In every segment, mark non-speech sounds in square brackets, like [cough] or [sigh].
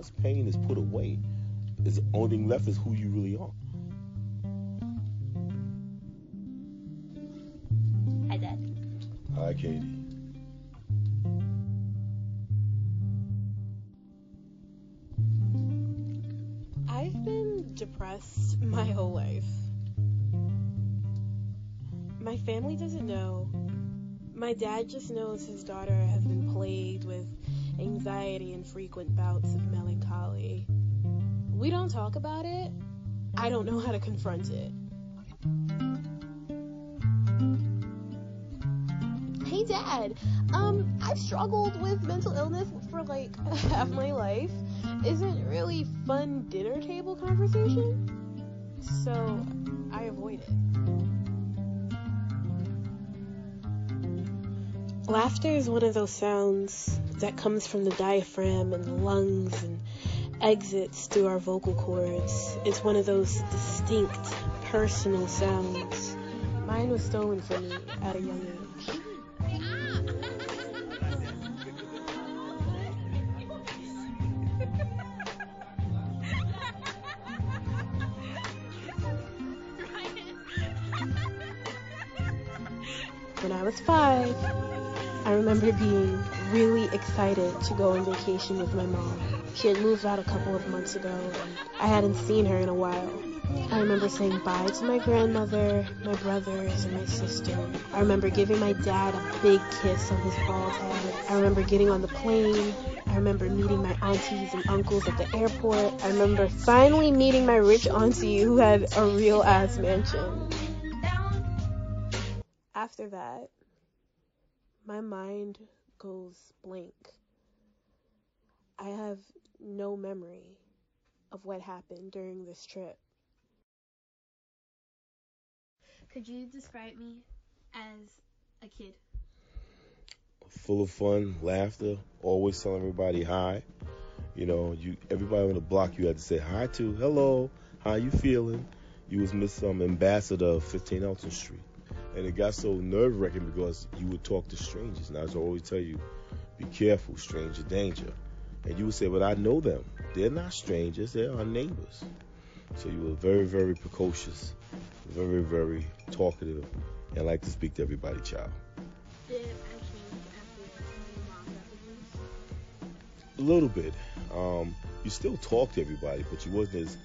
once pain is put away, is the only thing left is who you really are. Hi, Dad. Hi, Katie. I've been depressed my whole life. My family doesn't know. My dad just knows his daughter has been plagued with anxiety and frequent bouts of melancholy. We don't talk about it. I don't know how to confront it. Hey dad, um, I've struggled with mental illness for like [laughs] half my life. Isn't really fun dinner table conversation? So I avoid it. Laughter is one of those sounds that comes from the diaphragm and the lungs and exits through our vocal cords. It's one of those distinct, personal sounds. Mine was stolen from me at a young age. [laughs] When I was five, I remember being really excited to go on vacation with my mom. She had moved out a couple of months ago, and I hadn't seen her in a while. I remember saying bye to my grandmother, my brothers, and my sister. I remember giving my dad a big kiss on his bald head. I remember getting on the plane. I remember meeting my aunties and uncles at the airport. I remember finally meeting my rich auntie who had a real ass mansion. After that, my mind goes blank. I have no memory of what happened during this trip. Could you describe me as a kid? Full of fun, laughter, always telling everybody hi. You know, you everybody on the block you had to say hi to. Hello, how you feeling? You was Miss um, Ambassador of 15 Elton Street. And it got so nerve wracking because you would talk to strangers. And I was always tell you, be careful, stranger danger. And you would say, but I know them. They're not strangers, they're our neighbors. So you were very, very precocious, very, very talkative, and like to speak to everybody, child. Did I change after my mom got divorced? A little bit. Um, you still talk to everybody, but you wasn't as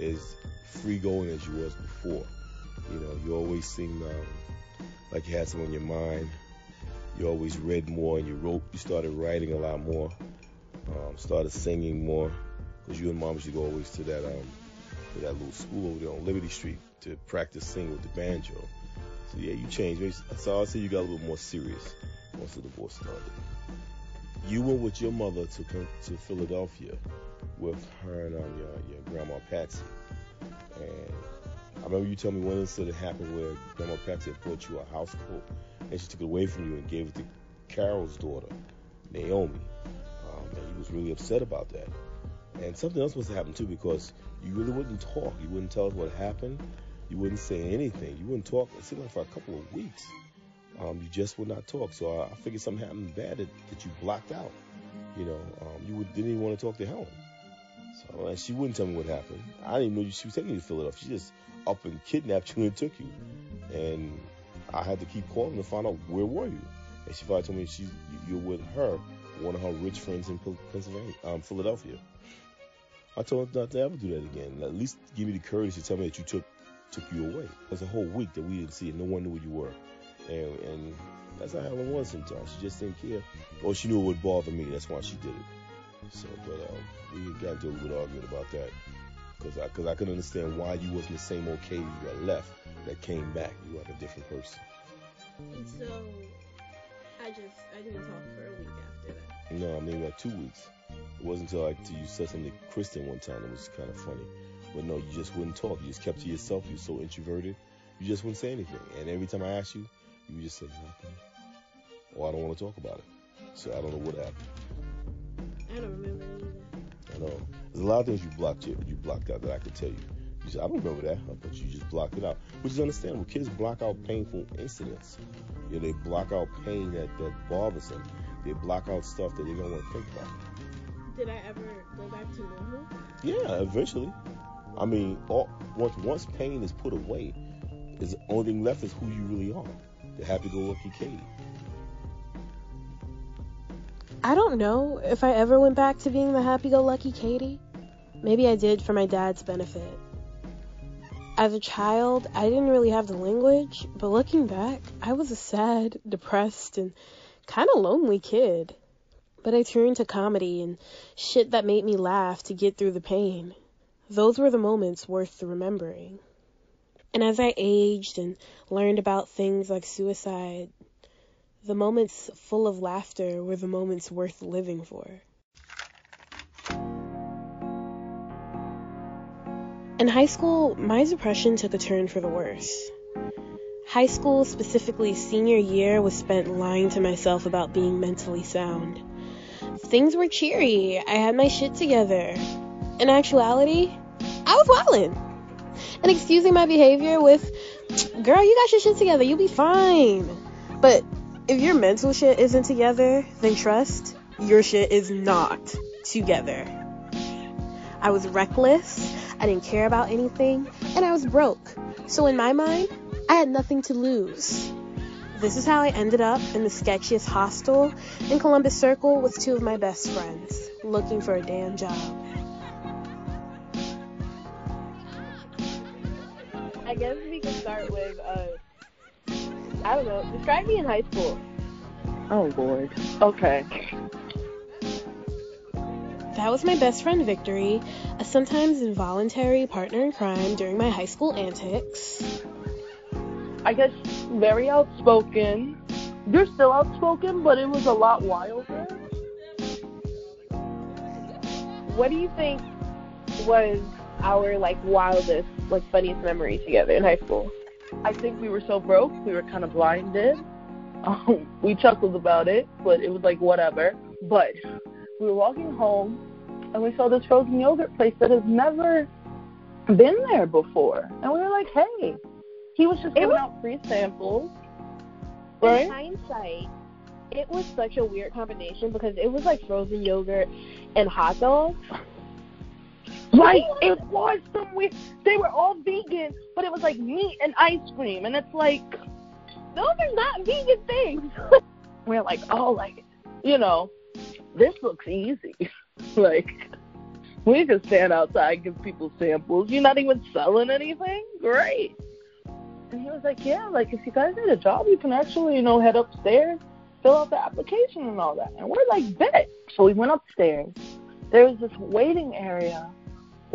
as free going as you was before. You know, you always seemed um, like you had something on your mind. You always read more, and you wrote. You started writing a lot more. Um, started singing more, because you and mom used to go always to that um, to that little school over there on Liberty Street to practice singing with the banjo. So yeah, you changed. So I'll say you got a little more serious once the divorce started. You went with your mother to to Philadelphia with her and um, your, your grandma Patsy. And I remember you telling me one incident happened where grandma Patsy had bought you a house coat and she took it away from you and gave it to Carol's daughter, Naomi. Um, and you was really upset about that. And something else must have happened too because you really wouldn't talk. You wouldn't tell us what happened. You wouldn't say anything. You wouldn't talk. It seemed like for a couple of weeks. Um, you just would not talk. So I, I figured something happened bad that, that you blocked out. You know, um, you would, didn't even want to talk to Helen. And she wouldn't tell me what happened. I didn't even know she was taking you to Philadelphia. She just up and kidnapped you and took you. And I had to keep calling to find out where were you. And she finally told me she you're with her, one of her rich friends in Pennsylvania, um, Philadelphia. I told her not to ever do that again. At least give me the courage to tell me that you took took you away. It was a whole week that we didn't see and no one knew where you were. And, and that's how Helen was sometimes. She just didn't care. Or she knew it would bother me. That's why she did it. So, but um, we got into a bit argument about that. Because I, cause I could understand why you wasn't the same old Katie that left that came back. You were like a different person. And so I just I didn't talk for a week after that. No, I mean like two weeks. It wasn't until like you said something to Kristen one time that was kind of funny. But no, you just wouldn't talk. You just kept to yourself. You were so introverted. You just wouldn't say anything. And every time I asked you, you just said nothing. Or I don't want to talk about it. So I don't know what happened. I don't remember either. I know. There's a lot of things you blocked you, you blocked out that I could tell you. You said, I don't remember that, but you just blocked it out. Which is understandable. Kids block out painful incidents. You know, they block out pain that, that bothers them. They block out stuff that they don't want to think about. Did I ever go back to normal? Yeah, eventually. I mean, all, once once pain is put away, is the only thing left is who you really are, the happy-go-lucky Katie. I don't know if I ever went back to being the happy go lucky Katie. Maybe I did for my dad's benefit. As a child, I didn't really have the language, but looking back, I was a sad, depressed, and kind of lonely kid. But I turned to comedy and shit that made me laugh to get through the pain. Those were the moments worth remembering. And as I aged and learned about things like suicide, the moments full of laughter were the moments worth living for. In high school, my depression took a turn for the worse. High school, specifically senior year, was spent lying to myself about being mentally sound. Things were cheery, I had my shit together. In actuality, I was wildin'. And excusing my behavior with, girl, you got your shit together, you'll be fine. But if your mental shit isn't together, then trust, your shit is not together. I was reckless, I didn't care about anything, and I was broke. So in my mind, I had nothing to lose. This is how I ended up in the sketchiest hostel in Columbus Circle with two of my best friends, looking for a damn job. I guess we can start with, uh, I don't know, describe me in high school. Oh Lord. Okay. That was my best friend Victory, a sometimes involuntary partner in crime during my high school antics. I guess very outspoken. You're still outspoken, but it was a lot wilder. What do you think was our like wildest, like funniest memory together in high school? I think we were so broke, we were kind of blinded. [laughs] Um, we chuckled about it, but it was like whatever. But we were walking home, and we saw this frozen yogurt place that has never been there before, and we were like, "Hey!" He was just giving was- out free samples, Right? In hindsight, it was such a weird combination because it was like frozen yogurt and hot dogs. Right, it was some weird. They were all vegan, but it was like meat and ice cream, and it's like Those are not vegan things. [laughs] we're like, oh, like you know, this looks easy. [laughs] like we could stand outside, give people samples. You're not even selling anything. Great. And he was like, yeah, like if you guys need a job, you can actually, you know, head upstairs, fill out the application and all that. And we're like, bet. So we went upstairs. There was this waiting area,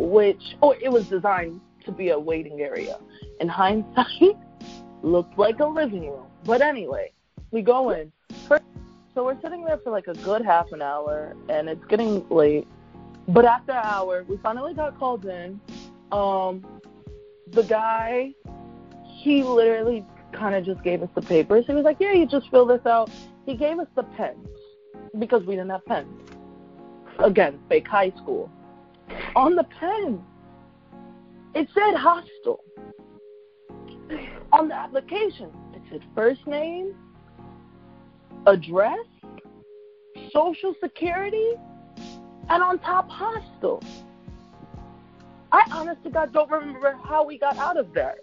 which, oh, it was designed to be a waiting area. In hindsight, [laughs] looked like a living room. But anyway, we go in. So we're sitting there for like a good half an hour, and it's getting late. But after an hour, we finally got called in. Um, the guy, he literally kind of just gave us the papers. He was like, "Yeah, you just fill this out." He gave us the pens because we didn't have pens. Again, fake high school. On the pen, it said hostel. On the application, it said first name, address, social security, and on top hostel. I honest to God don't remember how we got out of there.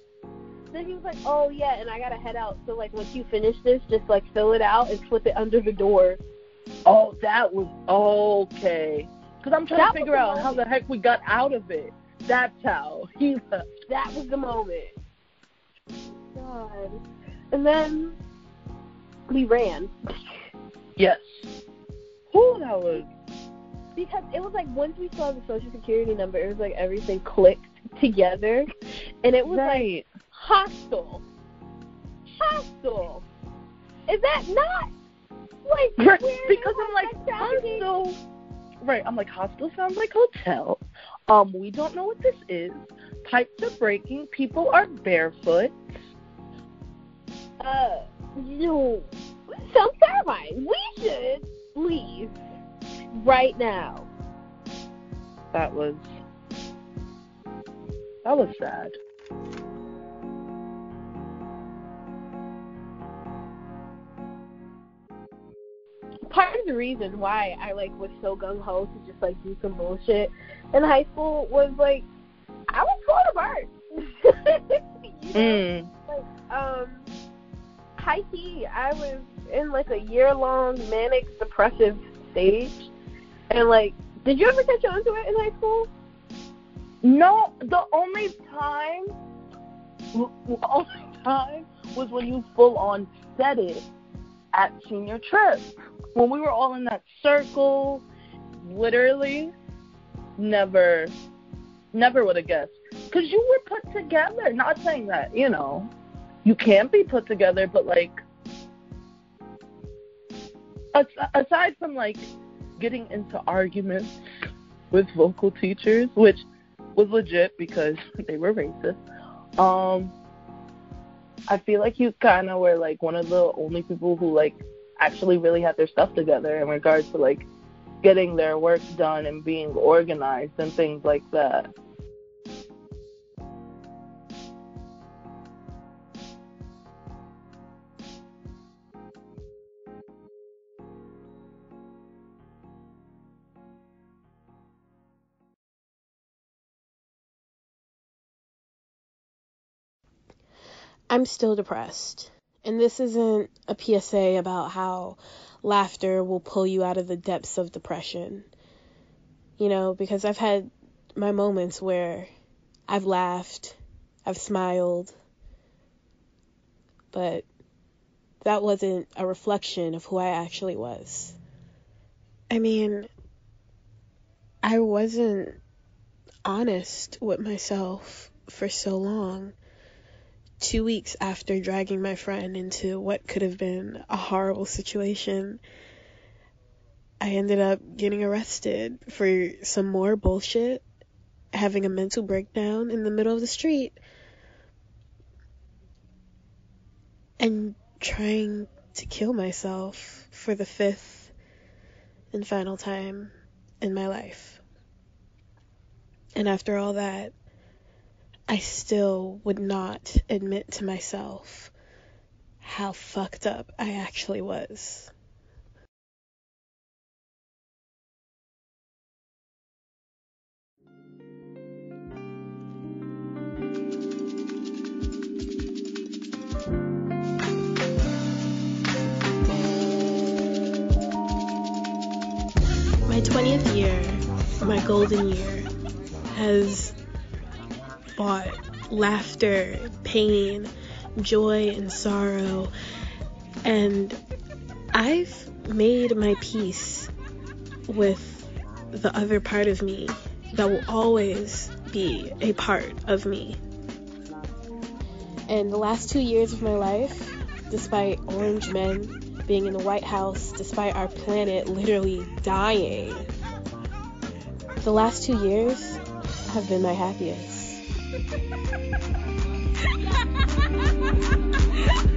Then he was like, "Oh yeah, and I gotta head out. So like, once you finish this, just like fill it out and slip it under the door." Oh, that was okay. Because I'm trying That to figure out how the heck we got out of it. That's how he left. That was the moment. God. And then we ran Yes. Who that was? because it was like once we saw the social security number, it was like everything clicked together, and it was like hostile. Hostile. Is that not like Right, because I'm like hostel. Right, I'm like hostel sounds like hotel. Um, we don't know what this is. Pipes are breaking. People are barefoot. Uh, you. So Caroline, we should leave right now. That was that was sad. The reason why I like was so gung ho to just like do some bullshit in high school was like I was full of art. you know? Mm. like um high key I was in like a year long manic depressive stage and like did you ever catch on to it in high school? No, the only time, the [laughs] only time was when you full on said it at senior trip when we were all in that circle. Literally, never, never would have guessed because you were put together. Not saying that you know you can't be put together, but like as- aside from like getting into arguments with vocal teachers, which was legit because [laughs] they were racist. Um, I feel like you kind of were like one of the only people who like actually really had their stuff together in regards to like getting their work done and being organized and things like that. I'm still depressed. And this isn't a PSA about how laughter will pull you out of the depths of depression. You know, because I've had my moments where I've laughed, I've smiled, but that wasn't a reflection of who I actually was. I mean, I wasn't honest with myself for so long two weeks after dragging my friend into what could have been a horrible situation, I ended up getting arrested for some more bullshit, having a mental breakdown in the middle of the street, and trying to kill myself for the fifth and final time in my life. And after all that, I still would not admit to myself how fucked up I actually was. My 20th year, my golden year, has brought laughter, pain, joy, and sorrow. And I've made my peace with the other part of me that will always be a part of me. And the last two years of my life, despite orange men being in the White House, despite our planet literally dying, the last two years have been my happiest. Yeah. [laughs]